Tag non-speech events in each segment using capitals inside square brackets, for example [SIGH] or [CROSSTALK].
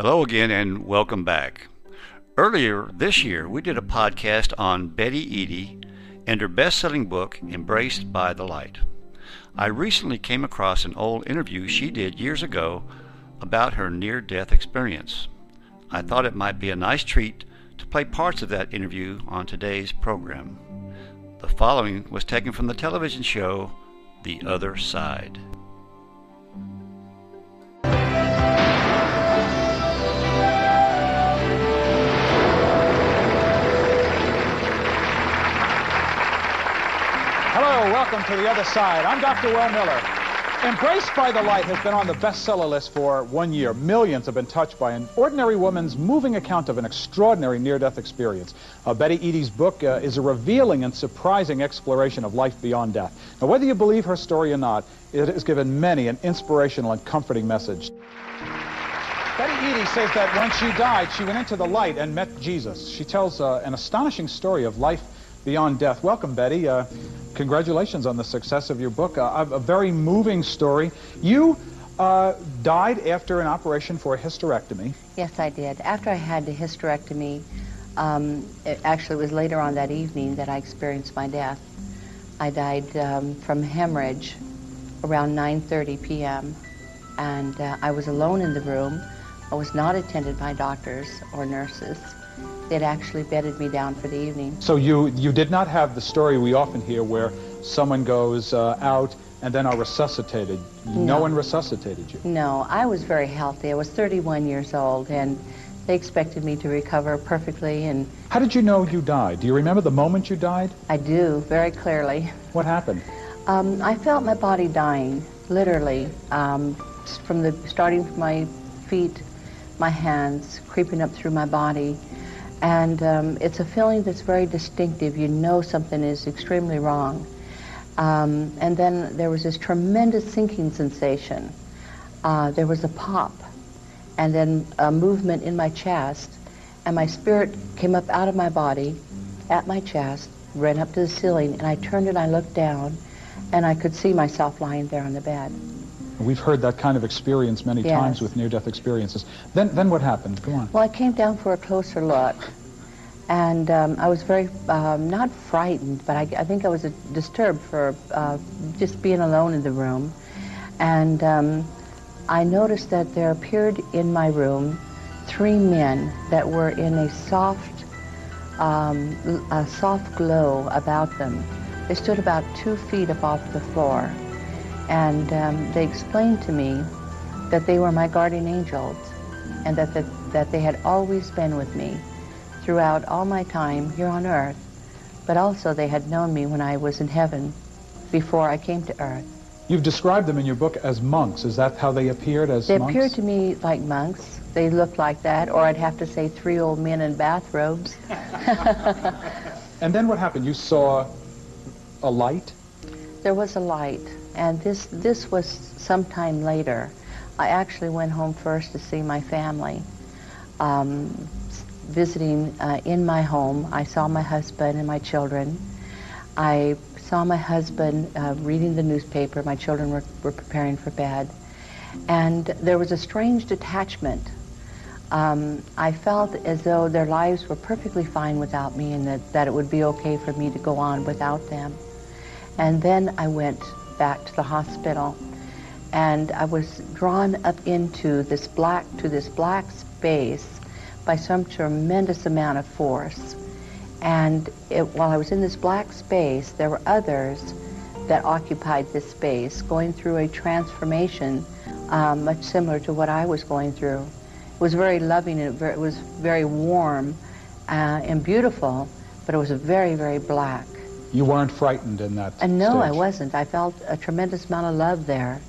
Hello again and welcome back. Earlier this year, we did a podcast on Betty Eadie and her best selling book, Embraced by the Light. I recently came across an old interview she did years ago about her near death experience. I thought it might be a nice treat to play parts of that interview on today's program. The following was taken from the television show The Other Side. To the other side. I'm Dr. Will Miller. Embraced by the Light has been on the bestseller list for one year. Millions have been touched by an ordinary woman's moving account of an extraordinary near-death experience. Uh, Betty Eadie's book uh, is a revealing and surprising exploration of life beyond death. Now, whether you believe her story or not, it has given many an inspirational and comforting message. Betty Eadie says that when she died, she went into the light and met Jesus. She tells uh, an astonishing story of life beyond death. Welcome, Betty. Uh, congratulations on the success of your book. Uh, a very moving story. You uh, died after an operation for a hysterectomy. Yes, I did. After I had the hysterectomy, um, it actually was later on that evening that I experienced my death. I died um, from hemorrhage around 9.30 p.m. And uh, I was alone in the room. I was not attended by doctors or nurses. They'd actually bedded me down for the evening. So you, you did not have the story we often hear where someone goes uh, out and then are resuscitated. No. No. one resuscitated you. No, I was very healthy. I was 31 years old, and they expected me to recover perfectly, and How did you know you died? Do you remember the moment you died? I do very clearly. What happened? Um, I felt my body dying, literally, um, from the starting from my feet, my hands, creeping up through my body. And um, it's a feeling that's very distinctive. You know something is extremely wrong. Um, and then there was this tremendous sinking sensation. Uh, there was a pop, and then a movement in my chest, and my spirit came up out of my body, at my chest, ran up to the ceiling, and I turned and I looked down, and I could see myself lying there on the bed. We've heard that kind of experience many Yes. times with near-death experiences. Then, then what happened? Go on. Well, I came down for a closer look, and um, I was very, um, not frightened, but I, I think I was uh, disturbed for uh, just being alone in the room. And um, I noticed that there appeared in my room three men that were in a soft, um, a soft glow about them. They stood about two feet above the floor, and um, they explained to me that they were my guardian angels, and that, that, that they had always been with me throughout all my time here on earth, but also they had known me when I was in heaven before I came to earth. You've described them in your book as monks. Is that how they appeared as They monks? appeared to me like monks. They looked like that, or I'd have to say three old men in bathrobes. [LAUGHS] And then what happened? You saw a light? There was a light, and this this was sometime later. I actually went home first to see my family. Um, visiting uh, in my home, I saw my husband and my children. I saw my husband uh, reading the newspaper. My children were, were preparing for bed. And there was a strange detachment. Um, I felt as though their lives were perfectly fine without me and that, that it would be okay for me to go on without them. And then I went back to the hospital and I was drawn up into this black, to this black space by some tremendous amount of force. And it, while I was in this black space, there were others that occupied this space going through a transformation um, much similar to what I was going through. It was very loving and it was very warm uh, and beautiful, but it was very, very black. You weren't frightened in that And no, stage. I wasn't. I felt a tremendous amount of love there.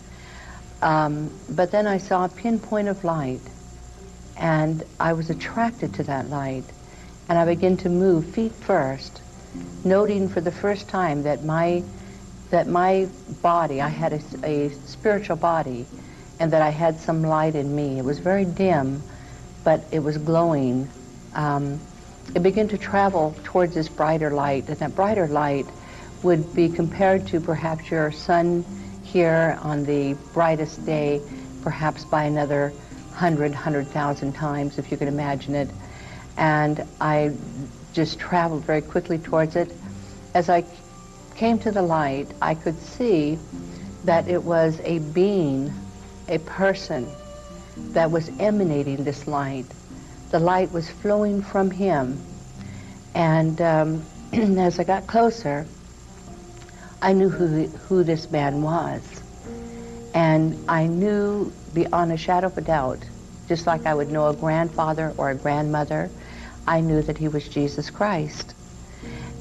Um, but then I saw a pinpoint of light, and I was attracted to that light. And I began to move feet first, noting for the first time that my that my body, I had a, a spiritual body, and that I had some light in me. It was very dim, but it was glowing. Um, it began to travel towards this brighter light, and that brighter light would be compared to perhaps your sun here on the brightest day, perhaps by another hundred, hundred thousand times, if you can imagine it. And I just traveled very quickly towards it. As I came to the light, I could see that it was a being, a person, that was emanating this light. The light was flowing from him. And um, [CLEARS THROAT] as I got closer, I knew who, who this man was. And I knew beyond a shadow of a doubt, just like I would know a grandfather or a grandmother, I knew that he was Jesus Christ.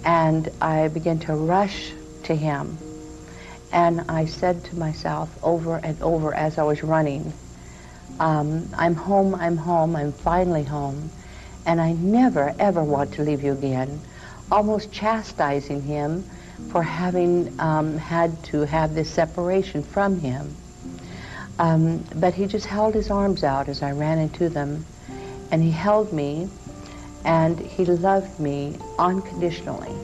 And I began to rush to him. And I said to myself over and over as I was running, um, I'm home, I'm home, I'm finally home, and I never, ever want to leave you again. Almost chastising him for having um, had to have this separation from him. Um, but he just held his arms out as I ran into them, and he held me, and he loved me unconditionally.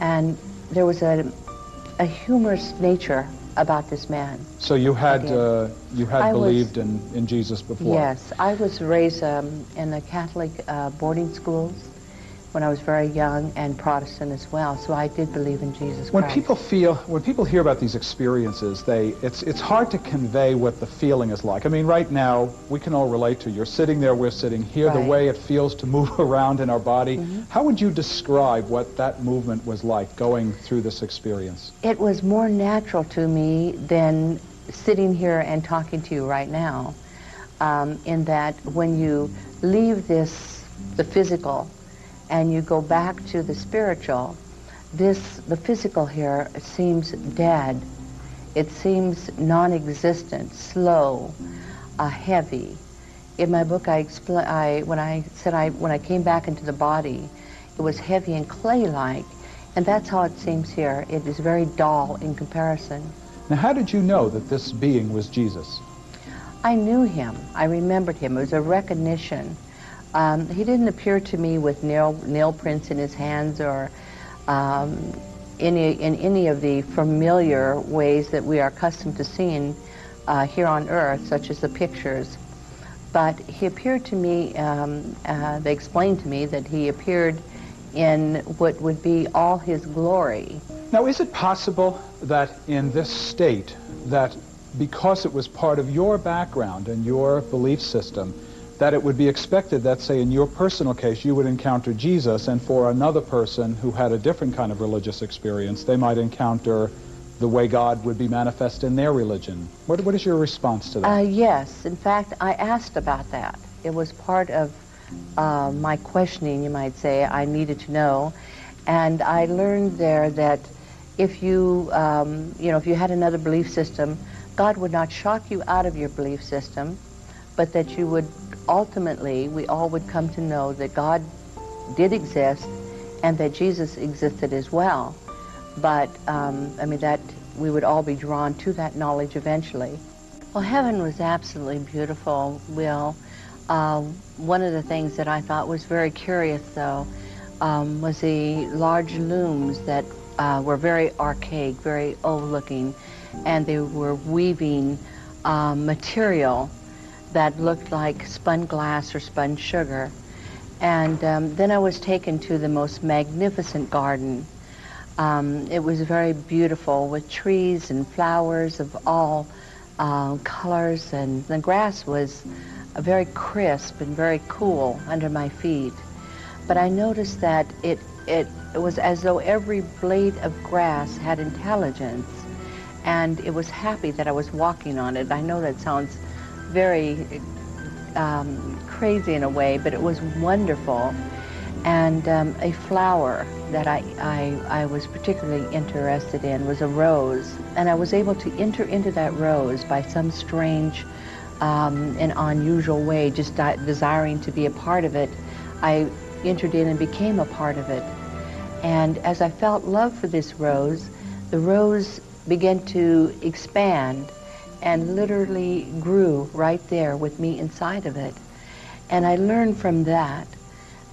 And there was a, a humorous nature about this man. So you had uh, you had I was- believed in, in Jesus before. Yes, I was raised um, in the Catholic uh, boarding schools when I was very young and Protestant as well, so I did believe in Jesus When Christ. people feel, when people hear about these experiences, they, it's, it's hard to convey what the feeling is like. I mean, right now, we can all relate to, you're sitting there, we're sitting here, the way it feels to [LAUGHS] move around in our body. Mm-hmm. How would you describe what that movement was like going through this experience? It was more natural to me than sitting here and talking to you right now, um, in that when you leave this, the physical, and you go back to the spiritual, this, the physical here seems dead. It seems non-existent, slow, uh, heavy. In my book, I expl- I, when I said I, when I came back into the body, it was heavy and clay-like, and that's how it seems here. It is very dull in comparison. Now, how did you know that this being was Jesus? I knew him. I remembered him. It was a recognition. Um, he didn't appear to me with nail, nail prints in his hands or um, any, in any of the familiar ways that we are accustomed to seeing uh, here on earth, such as the pictures. But he appeared to me, um, uh, they explained to me that he appeared in what would be all his glory. Now, is it possible that in this state, that because it was part of your background and your belief system, that it would be expected that, say, in your personal case, you would encounter Jesus, and for another person who had a different kind of religious experience, they might encounter the way God would be manifest in their religion? What, what is your response to that? Uh, yes, in fact, I asked about that. It was part of uh, my questioning, you might say. I needed to know, and I learned there that if you, um, you know, if you had another belief system, God would not shock you out of your belief system, but that you would ultimately, we all would come to know that God did exist and that Jesus existed as well. But, um, I mean, that we would all be drawn to that knowledge eventually. Well, heaven was absolutely beautiful, Will. Uh, one of the things that I thought was very curious, though, um, was the large looms that uh, were very archaic, very old-looking, and they were weaving um, material that looked like spun glass or spun sugar. And um, then I was taken to the most magnificent garden. Um, it was very beautiful with trees and flowers of all uh, colors, and the grass was very crisp and very cool under my feet. But I noticed that it, it, it was as though every blade of grass had intelligence and it was happy that I was walking on it. I know that sounds very um, crazy in a way, but it was wonderful. And um, a flower that I, I, I was particularly interested in was a rose. And I was able to enter into that rose by some strange um, and unusual way, just desiring to be a part of it. I entered in and became a part of it. And as I felt love for this rose, the rose began to expand and literally grew right there with me inside of it. And I learned from that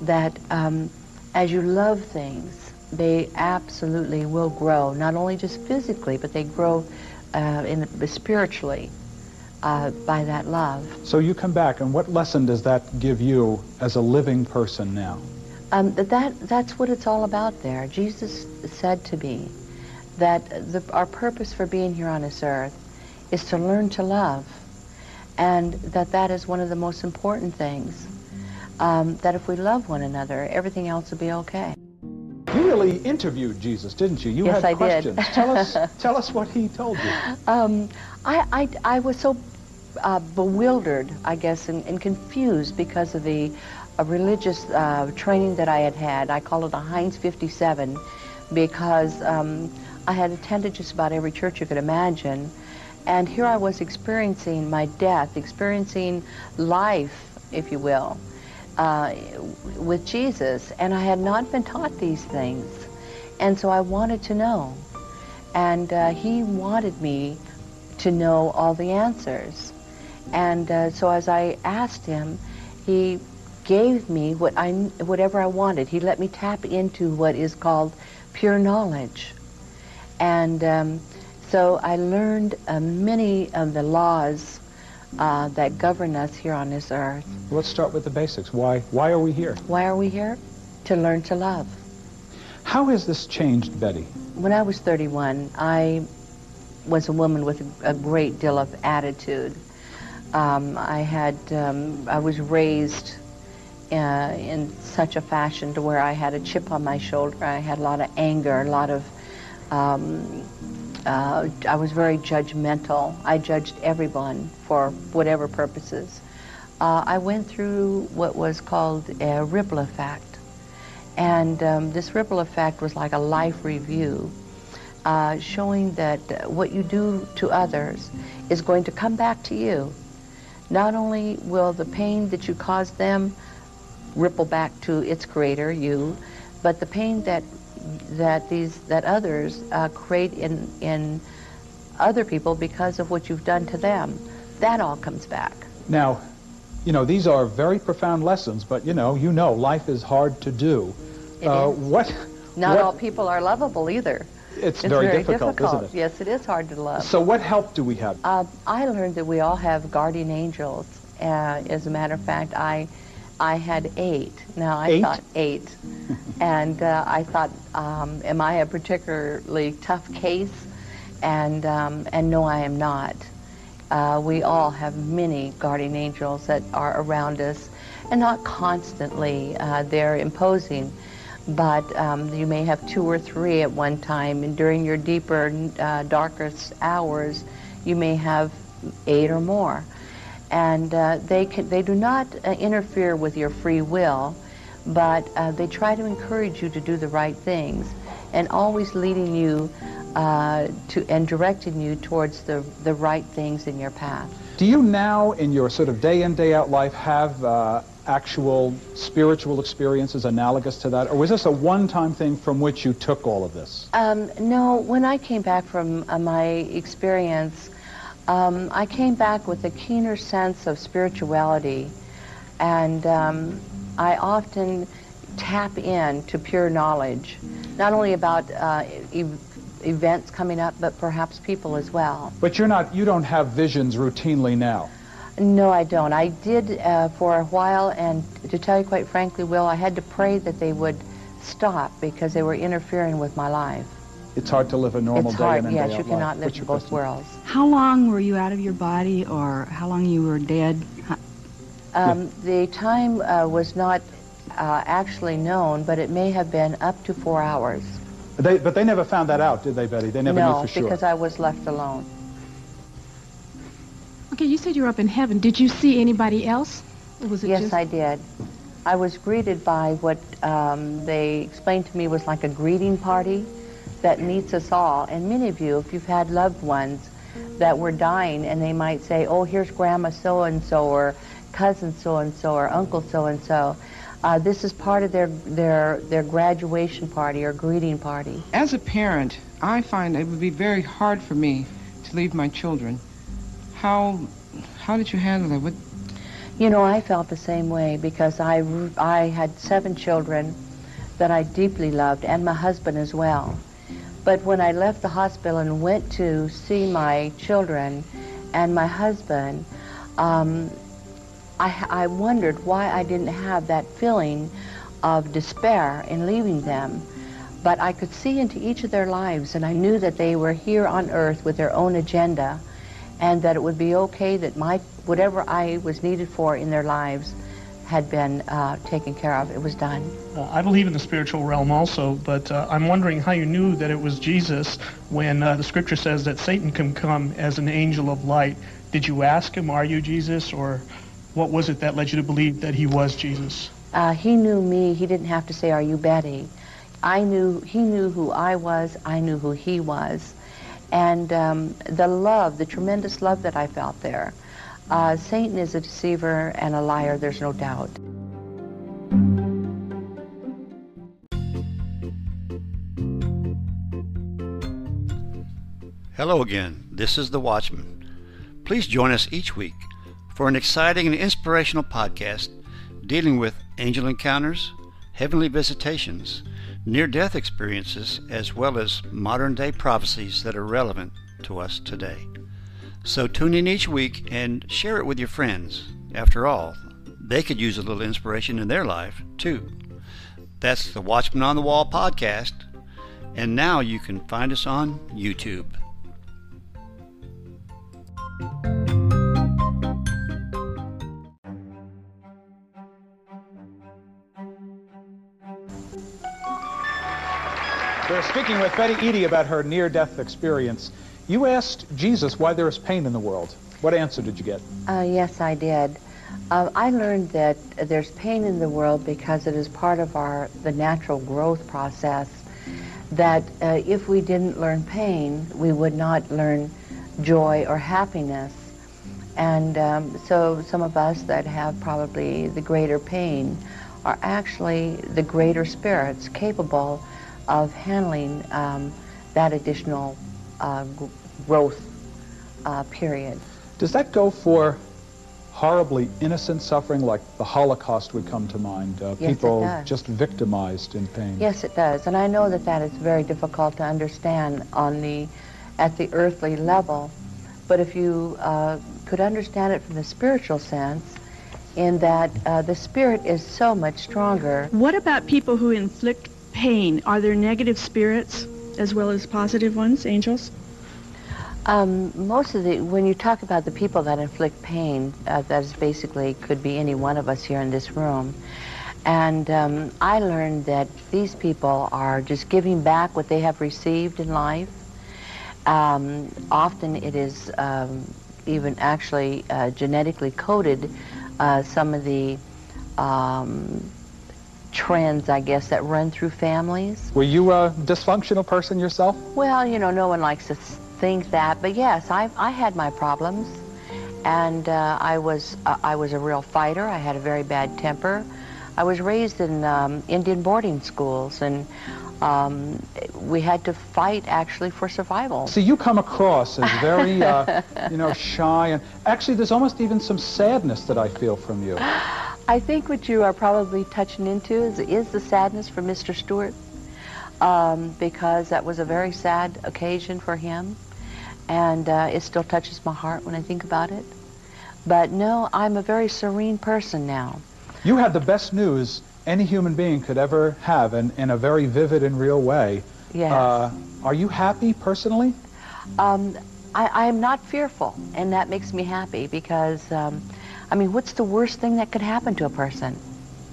that um, as you love things, they absolutely will grow, not only just physically, but they grow uh, in, spiritually uh, by that love. So you come back, and what lesson does that give you as a living person now? Um, that, that's what it's all about there. Jesus said to me that the, our purpose for being here on this earth is to learn to love, and that that is one of the most important things. Um, that if we love one another, everything else will be okay. You really interviewed Jesus, didn't you? You yes, had I questions. Did. tell us, [LAUGHS] tell us what he told you. Um, I, I, I was so uh, bewildered, I guess, and, and, confused because of the uh, religious uh, training that I had had. I call it a Heinz 57 because um, I had attended just about every church you could imagine. And here I was experiencing my death, experiencing life, if you will, uh, with Jesus. And I had not been taught these things. And so I wanted to know. And uh, he wanted me to know all the answers. And uh, so as I asked him, he gave me what I, whatever I wanted. He let me tap into what is called pure knowledge. And um, so I learned uh, many of the laws uh, that govern us here on this earth. Let's start with the basics. Why, why are we here? Why are we here? To learn to love. How has this changed, Betty? When I was 31, I was a woman with a, great deal of attitude. Um, I had, um, I was raised uh, in such a fashion to where I had a chip on my shoulder. I had a lot of anger, a lot of, um, uh, I was very judgmental. I judged everyone for whatever purposes. Uh, I went through what was called a ripple effect. And um, this ripple effect was like a life review, uh, showing that what you do to others is going to come back to you. Not only will the pain that you cause them ripple back to its creator, you, but the pain that that these that others uh, create in in other people because of what you've done to them, that all comes back. Now, you know these are very profound lessons, but you know you know life is hard to do. Uh, what? Not what, all people are lovable either. It's, it's very, very difficult, difficult, isn't it? Yes, it is hard to love. So what help do we have? Uh, I learned that we all have guardian angels. Uh, as a matter of fact, I I had eight. Now I eight? thought eight, [LAUGHS] and uh, I thought, um, am I a particularly tough case? And um, and no, I am not. Uh, we all have many guardian angels that are around us, and not constantly. Uh, they're imposing, but um, you may have two or three at one time, and during your deeper, uh, darkest hours, you may have eight or more and uh, they can, they do not uh, interfere with your free will, but uh, they try to encourage you to do the right things, and always leading you uh, to and directing you towards the the right things in your path. Do you now, in your sort of day in day out life, have uh, actual spiritual experiences analogous to that, or was this a one-time thing from which you took all of this? Um, no, when I came back from uh, my experience um, I came back with a keener sense of spirituality, and um, I often tap in to pure knowledge, not only about uh, e events coming up, but perhaps people as well. But you're not, you don't have visions routinely now. No, I don't. I did uh, for a while, and to tell you quite frankly, Will, I had to pray that they would stop because they were interfering with my life. It's hard to live a normal it's day hard, in and yes, day you out cannot life. live What's in your both question? worlds. How long were you out of your body, or how long you were dead? Um, The time uh, was not uh, actually known, but it may have been up to four hours. They, but they never found that out, did they, Betty? They never no, knew for sure. No, because I was left alone. Okay, you said you were up in heaven. Did you see anybody else? Or was it Yes, just... I did. I was greeted by what um, they explained to me was like a greeting party that meets us all. And many of you, if you've had loved ones that were dying, and they might say, "Oh, here's Grandma so and so, or cousin so and so, or Uncle so and so." Uh, this is part of their their their graduation party or greeting party. As a parent, I find it would be very hard for me to leave my children. How how did you handle that? What, You know, I felt the same way because I, I had seven children that I deeply loved and my husband as well. But when I left the hospital and went to see my children and my husband, um, I, I wondered why I didn't have that feeling of despair in leaving them. But I could see into each of their lives and I knew that they were here on earth with their own agenda and that it would be okay that my whatever I was needed for in their lives had been uh, taken care of. It was done. Uh, I believe in the spiritual realm also, but uh, I'm wondering how you knew that it was Jesus when uh, the scripture says that Satan can come as an angel of light. Did you ask him, Are you Jesus? Or what was it that led you to believe that he was Jesus? Uh, he knew me. He didn't have to say, "Are you Betty?" I knew. He knew who I was. I knew who he was, and um, the love, the tremendous love that I felt there. Uh, Satan is a deceiver and a liar. There's no doubt. Hello again. This is The Watchman. Please join us each week for an exciting and inspirational podcast dealing with angel encounters, heavenly visitations, near death experiences, as well as modern day prophecies that are relevant to us today. So tune in each week and share it with your friends. After all, they could use a little inspiration in their life, too. That's the Watchman on the Wall podcast, and now you can find us on YouTube. We're speaking with Betty Eadie about her near-death experience. You asked Jesus why there is pain in the world. What answer did you get? Uh, yes, I did. Uh, I learned that there's pain in the world because it is part of our the natural growth process. That uh, if we didn't learn pain, we would not learn joy or happiness. And um, so some of us that have probably the greater pain are actually the greater spirits capable of handling um, that additional uh, growth uh, period. Does that go for horribly innocent suffering like the Holocaust would come to mind? Uh, Yes, it people does. just victimized in pain. Yes, it does, and I know that that is very difficult to understand on the at the earthly level. But if you uh, could understand it from the spiritual sense, in that uh, the spirit is so much stronger. What about people who inflict pain? Are there negative spirits as well as positive ones, angels? Um, most of the when you talk about the people that inflict pain, uh, that is basically could be any one of us here in this room. And um, I learned that these people are just giving back what they have received in life. Um, often it is um, even actually uh, genetically coded. Uh, some of the um, trends, I guess, that run through families. Were you a dysfunctional person yourself? Well, you know, no one likes to think that, but yes, I, I had my problems, and uh, I was uh, I was a real fighter. I had a very bad temper. I was raised in um, Indian boarding schools, and um, we had to fight actually for survival. See, you come across as very, uh, [LAUGHS] you know, shy, and actually, there's almost even some sadness that I feel from you. I think what you are probably touching into is, is the sadness for Mr. Stewart, um, because that was a very sad occasion for him, and uh, it still touches my heart when I think about it. But no, I'm a very serene person now. You had the best news any human being could ever have, and in a very vivid and real way. Yes. Uh, are you happy personally? Um, I, I am not fearful, and that makes me happy because um, I mean, what's the worst thing that could happen to a person?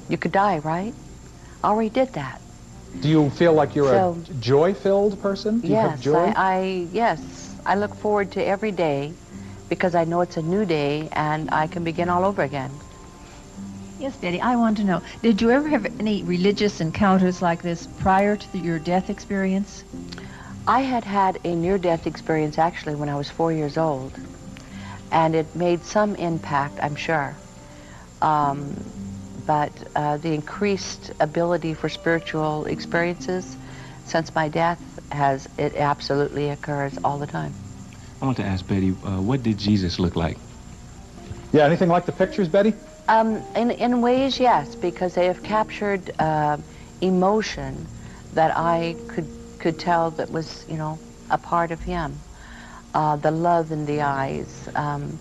You could die, right? I already did that. Do you feel like you're So- a joy-filled person? Do you have yes, joy? I, I yes, I look forward to every day because I know it's a new day and I can begin all over again. Yes, Betty, I want to know, did you ever have any religious encounters like this prior to the, your death experience? I had had a near-death experience actually when I was four years old, and it made some impact, I'm sure. Um, but uh, the increased ability for spiritual experiences since my death has, it absolutely occurs all the time. I want to ask Betty, uh, what did Jesus look like? yeah, anything like the pictures, Betty? Um, in, in ways, yes, because they have captured uh, emotion that I could could tell that was, you know, a part of him. Uh, the love in the eyes, um,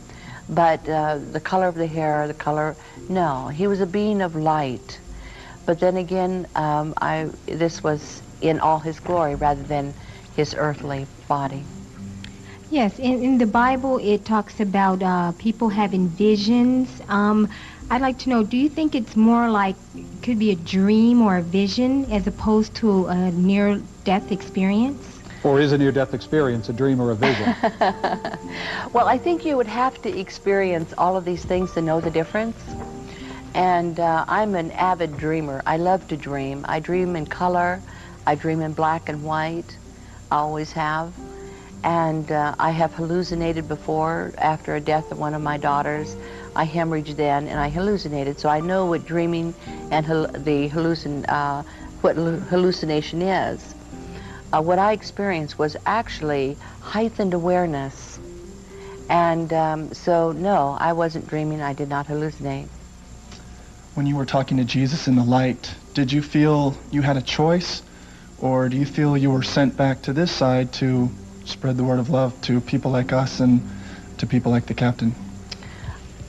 but uh, the color of the hair, the color, no, he was a being of light. But then again, um, I this was in all his glory rather than his earthly body. Yes, in, in the Bible it talks about uh, people having visions. Um, I'd like to know, do you think it's more like, could be a dream or a vision as opposed to a near-death experience? Or is a near-death experience a dream or a vision? [LAUGHS] Well, I think you would have to experience all of these things to know the difference. And uh, I'm an avid dreamer. I love to dream. I dream in color. I dream in black and white. I always have. And uh, I have hallucinated before after a death of one of my daughters. I hemorrhaged then and I hallucinated. So I know what dreaming and the hallucin- uh, what hallucination is. Uh, what I experienced was actually heightened awareness. And um, so, no, I wasn't dreaming. I did not hallucinate. When you were talking to Jesus in the light, did you feel you had a choice? Or do you feel you were sent back to this side to spread the word of love to people like us and to people like the captain?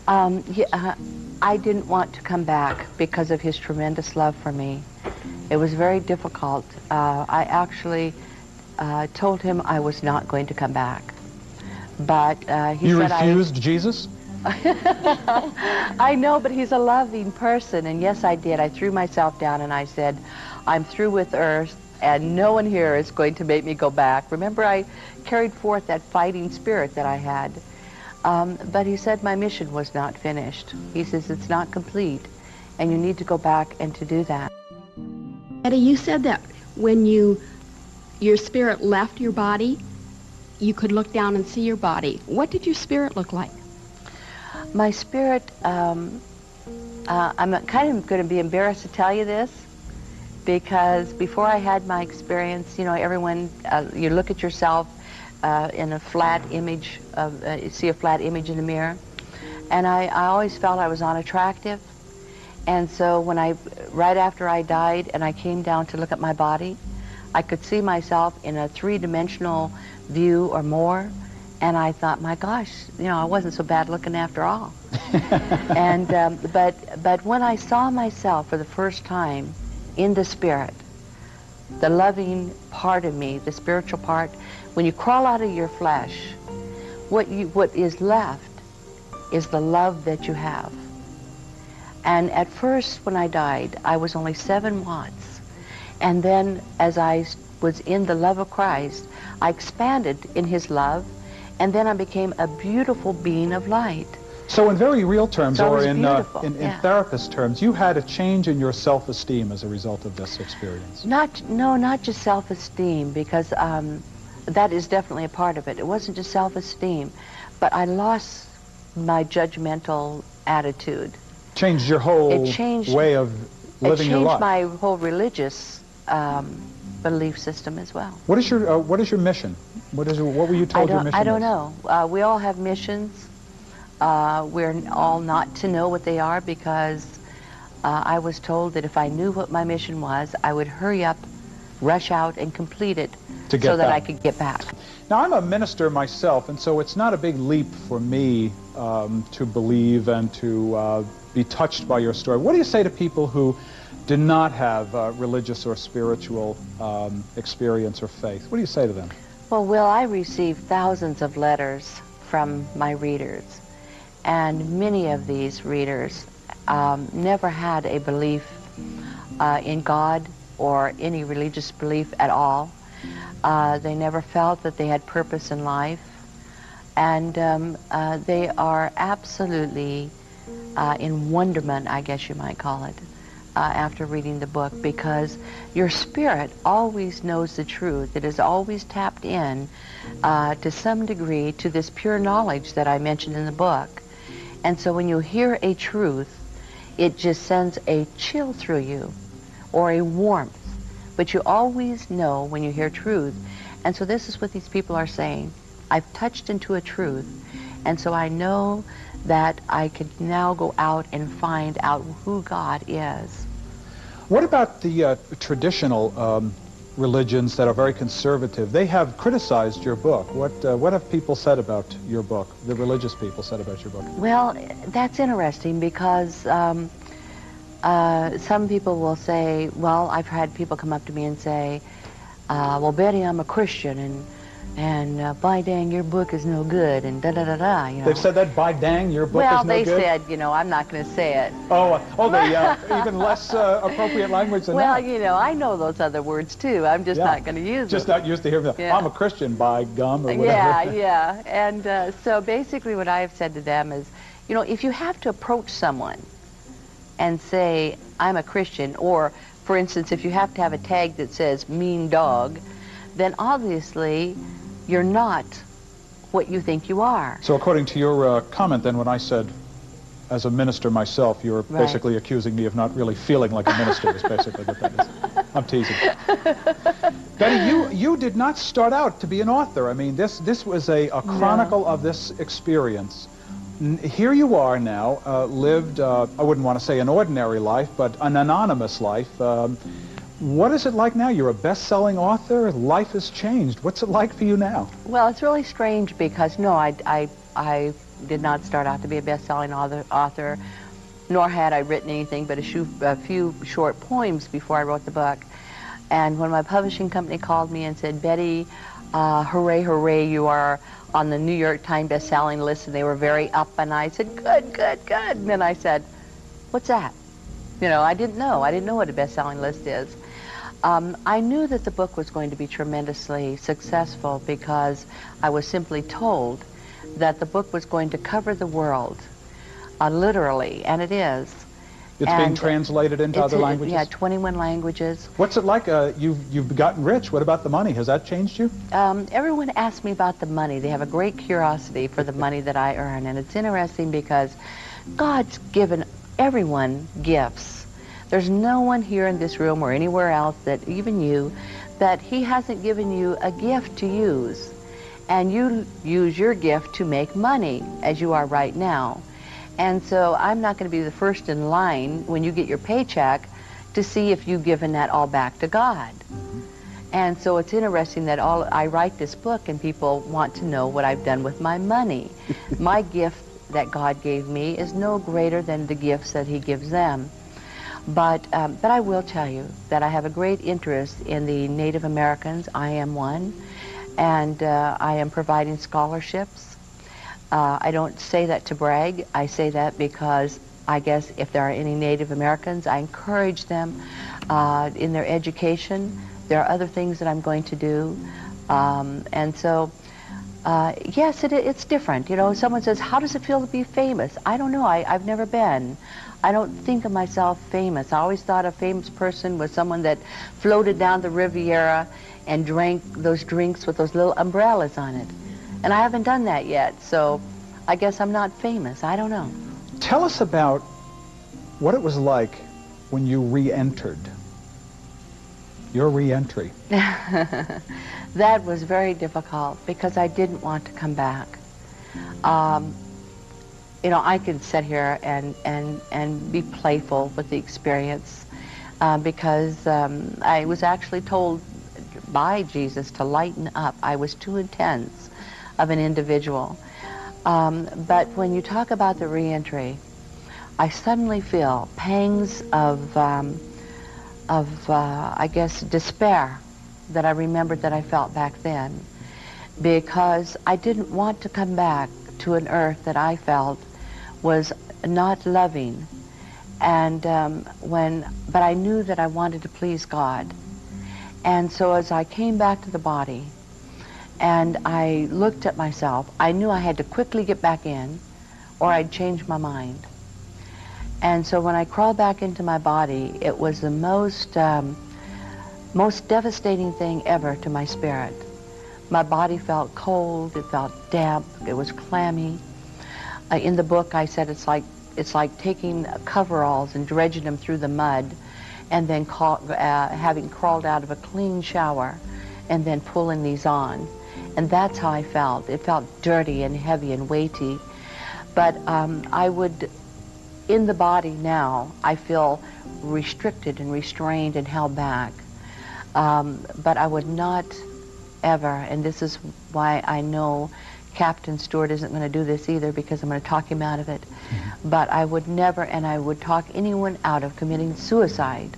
Um, he, uh, I didn't want to come back because of his tremendous love for me. It was very difficult. Uh, I actually uh, told him I was not going to come back. But uh, he you said refused Jesus? I... [LAUGHS] I know, but he's a loving person. And yes, I did. I threw myself down and I said, I'm through with earth and no one here is going to make me go back. Remember, I carried forth that fighting spirit that I had. Um, but he said my mission was not finished. He says it's not complete, and you need to go back and to do that. Eddie, you said that when you your spirit left your body, you could look down and see your body. What did your spirit look like? My spirit, um, uh, I'm kind of going to be embarrassed to tell you this, because before I had my experience, you know, everyone, uh, you look at yourself uh, in a flat image, of, uh, you see a flat image in the mirror, and I, I always felt I was unattractive. And so when I, right after I died and I came down to look at my body, I could see myself in a three-dimensional view or more, and I thought, my gosh, you know, I wasn't so bad looking after all. [LAUGHS] and um, but but when I saw myself for the first time in the spirit, the loving part of me, the spiritual part, when you crawl out of your flesh, what you what is left is the love that you have. And at first, when I died, I was only seven watts. And then, as I was in the love of Christ, I expanded in his love, and then I became a beautiful being of light. So in very real terms, So or in, uh, in, in yeah. therapist terms, you had a change in your self-esteem as a result of this experience. Not, no, not just self-esteem, because um, that is definitely a part of it. It wasn't just self-esteem, but I lost my judgmental attitude. Changed your whole It changed- way of living it changed my whole religious um, belief system as well. What is your uh, What is your mission? What is your, What were you told your mission I don't was? know. Uh, we all have missions. Uh, we're all not to know what they are because uh, I was told that if I knew what my mission was, I would hurry up, rush out, and complete it To get so that back. I could get back. Now I'm a minister myself, and so it's not a big leap for me um, to believe and to uh, be touched by your story. What do you say to people who do not have uh, religious or spiritual um, experience or faith? What do you say to them? Well, Will, I receive thousands of letters from my readers. And many of these readers um, never had a belief uh, in God or any religious belief at all. Uh, they never felt that they had purpose in life. And um, uh, they are absolutely uh, in wonderment, I guess you might call it, uh, after reading the book because your spirit always knows the truth. It is always tapped in uh, to some degree to this pure knowledge that I mentioned in the book. And so when you hear a truth, it just sends a chill through you or a warmth. But you always know when you hear truth. And so this is what these people are saying. I've touched into a truth. And so I know that I could now go out and find out who God is. What about the uh, traditional um, religions that are very conservative? They have criticized your book. What, uh, what have people said about your book, the religious people said about your book? Well, that's interesting because um, uh, some people will say, well, I've had people come up to me and say, uh, well, Betty, I'm a Christian, and and uh, by dang, your book is no good, and da da da da. You know. They've said that by dang, your book well, is no good. Well, they said, you know, I'm not going to say it. Oh, uh, oh, the uh, [LAUGHS] even less uh, appropriate language than well, that. Well, you know, I know those other words too. I'm just yeah. not going to use just them. Just not used to hear them. Yeah. I'm a Christian by gum or whatever. Yeah, [LAUGHS] yeah. And uh, so basically, what I have said to them is, you know, if you have to approach someone and say, I'm a Christian, or for instance, if you have to have a tag that says mean dog, then obviously you're not what you think you are. So according to your uh, comment then when I said, as a minister myself, you're right. basically accusing me of not really feeling like a minister is basically what that is. I'm teasing. [LAUGHS] Betty, you, you did not start out to be an author. I mean, this, this was a, a chronicle no. of this experience. N here you are now, uh, lived, uh, I wouldn't want to say an ordinary life, but an anonymous life. Um, what is it like now? You're a best-selling author. Life has changed. What's it like for you now? Well, it's really strange because no, I, I, I did not start out to be a best-selling author, author, nor had I written anything but a, few, a few short poems before I wrote the book. And when my publishing company called me and said, Betty, uh, hooray, hooray, you are on the New York Times best-selling list, and they were very up, and I said, good, good, good. And then I said, what's that? You know, I didn't know. I didn't know what a best-selling list is. Um, I knew that the book was going to be tremendously successful because I was simply told that the book was going to cover the world, uh, literally, and it is. It's and being translated into other languages? Yeah, 21 languages. What's it like? Uh, you've, you've gotten rich. What about the money? Has that changed you? Um, everyone asks me about the money. They have a great curiosity for the money that I earn, and it's interesting because God's given everyone gifts. There's no one here in this room or anywhere else that, even you, that he hasn't given you a gift to use. And you use your gift to make money, as you are right now. And so I'm not going to be the first in line when you get your paycheck to see if you've given that all back to God. And so it's interesting that all I write this book and people want to know what I've done with my money. [LAUGHS] my gift that God gave me is no greater than the gifts that he gives them. But, um, but I will tell you that I have a great interest in the Native Americans. I am one. And uh, I am providing scholarships. Uh, I don't say that to brag. I say that because I guess if there are any Native Americans, I encourage them uh, in their education. There are other things that I'm going to do. Um, and so, uh, yes, it, it's different. You know, someone says, how does it feel to be famous? I don't know. I, I've never been. I don't think of myself famous. I always thought a famous person was someone that floated down the Riviera and drank those drinks with those little umbrellas on it. And I haven't done that yet, so I guess I'm not famous. I don't know. Tell us about what it was like when you re-entered. Your re-entry. [LAUGHS] that was very difficult because I didn't want to come back. Um, you know, I could sit here and, and, and be playful with the experience uh, because um, I was actually told by Jesus to lighten up. I was too intense of an individual. Um, but when you talk about the reentry, I suddenly feel pangs of, um, of uh, I guess, despair that I remembered that I felt back then because I didn't want to come back to an earth that I felt was not loving. And um, when, but I knew that I wanted to please God. And so as I came back to the body and I looked at myself, I knew I had to quickly get back in or I'd change my mind. And so when I crawled back into my body, it was the most, um, most devastating thing ever to my spirit. My body felt cold, it felt damp, it was clammy. Uh, in the book, I said it's like, it's like taking coveralls and dredging them through the mud and then uh, having crawled out of a clean shower and then pulling these on. And that's how I felt. It felt dirty and heavy and weighty. But um, I would, in the body now, I feel restricted and restrained and held back. Um, but I would not ever, and this is why I know Captain Stewart isn't going to do this either because I'm going to talk him out of it. Mm-hmm. But I would never, and I would talk anyone out of committing suicide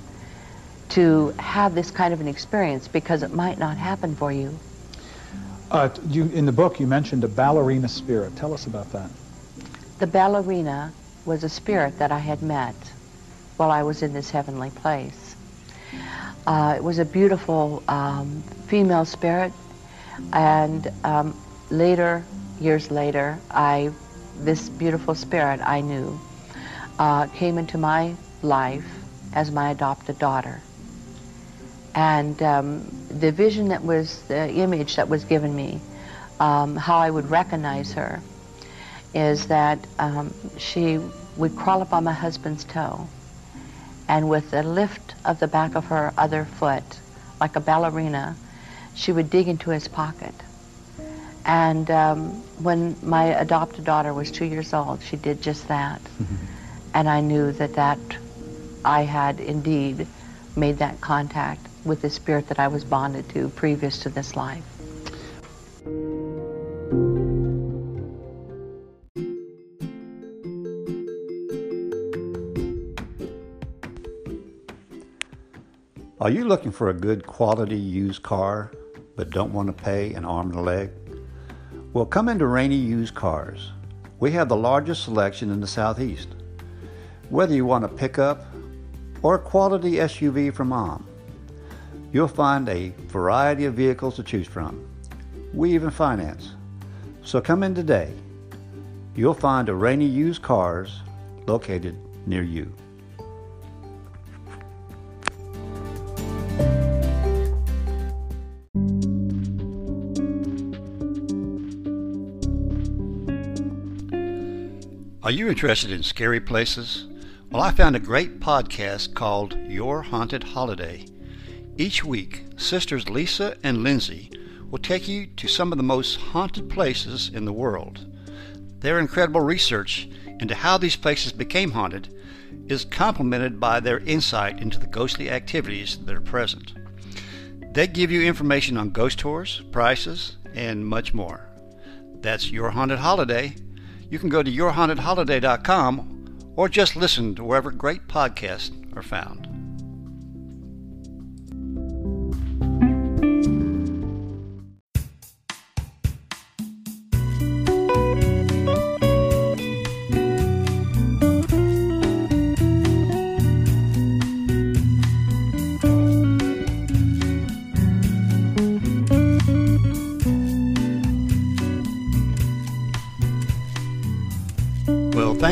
to have this kind of an experience because it might not happen for you. Uh, you in the book, you mentioned a ballerina spirit. Tell us about that. The ballerina was a spirit that I had met while I was in this heavenly place. Uh, it was a beautiful um, female spirit, and um, later, years later, I, this beautiful spirit I knew uh, came into my life as my adopted daughter. And um, the vision that was, the image that was given me, um, how I would recognize her, is that um, she would crawl up on my husband's toe, and with the lift of the back of her other foot, like a ballerina, she would dig into his pocket and um, when my adopted daughter was two years old, she did just that. Mm-hmm. And I knew that that I had indeed made that contact with the spirit that I was bonded to previous to this life. Are you looking for a good quality used car but don't want to pay an arm and a leg? Well, come into Rainey Used Cars. We have the largest selection in the Southeast. Whether you want a pickup or a quality SUV from mom, you'll find a variety of vehicles to choose from. We even finance. So come in today. You'll find a Rainey Used Cars located near you. Are you interested in scary places? Well, I found a great podcast called Your Haunted Holiday. Each week, sisters Lisa and Lindsay will take you to some of the most haunted places in the world. Their incredible research into how these places became haunted is complemented by their insight into the ghostly activities that are present. They give you information on ghost tours, prices, and much more. That's Your Haunted Holiday you can go to yourhauntedholiday.com or just listen to wherever great podcasts are found.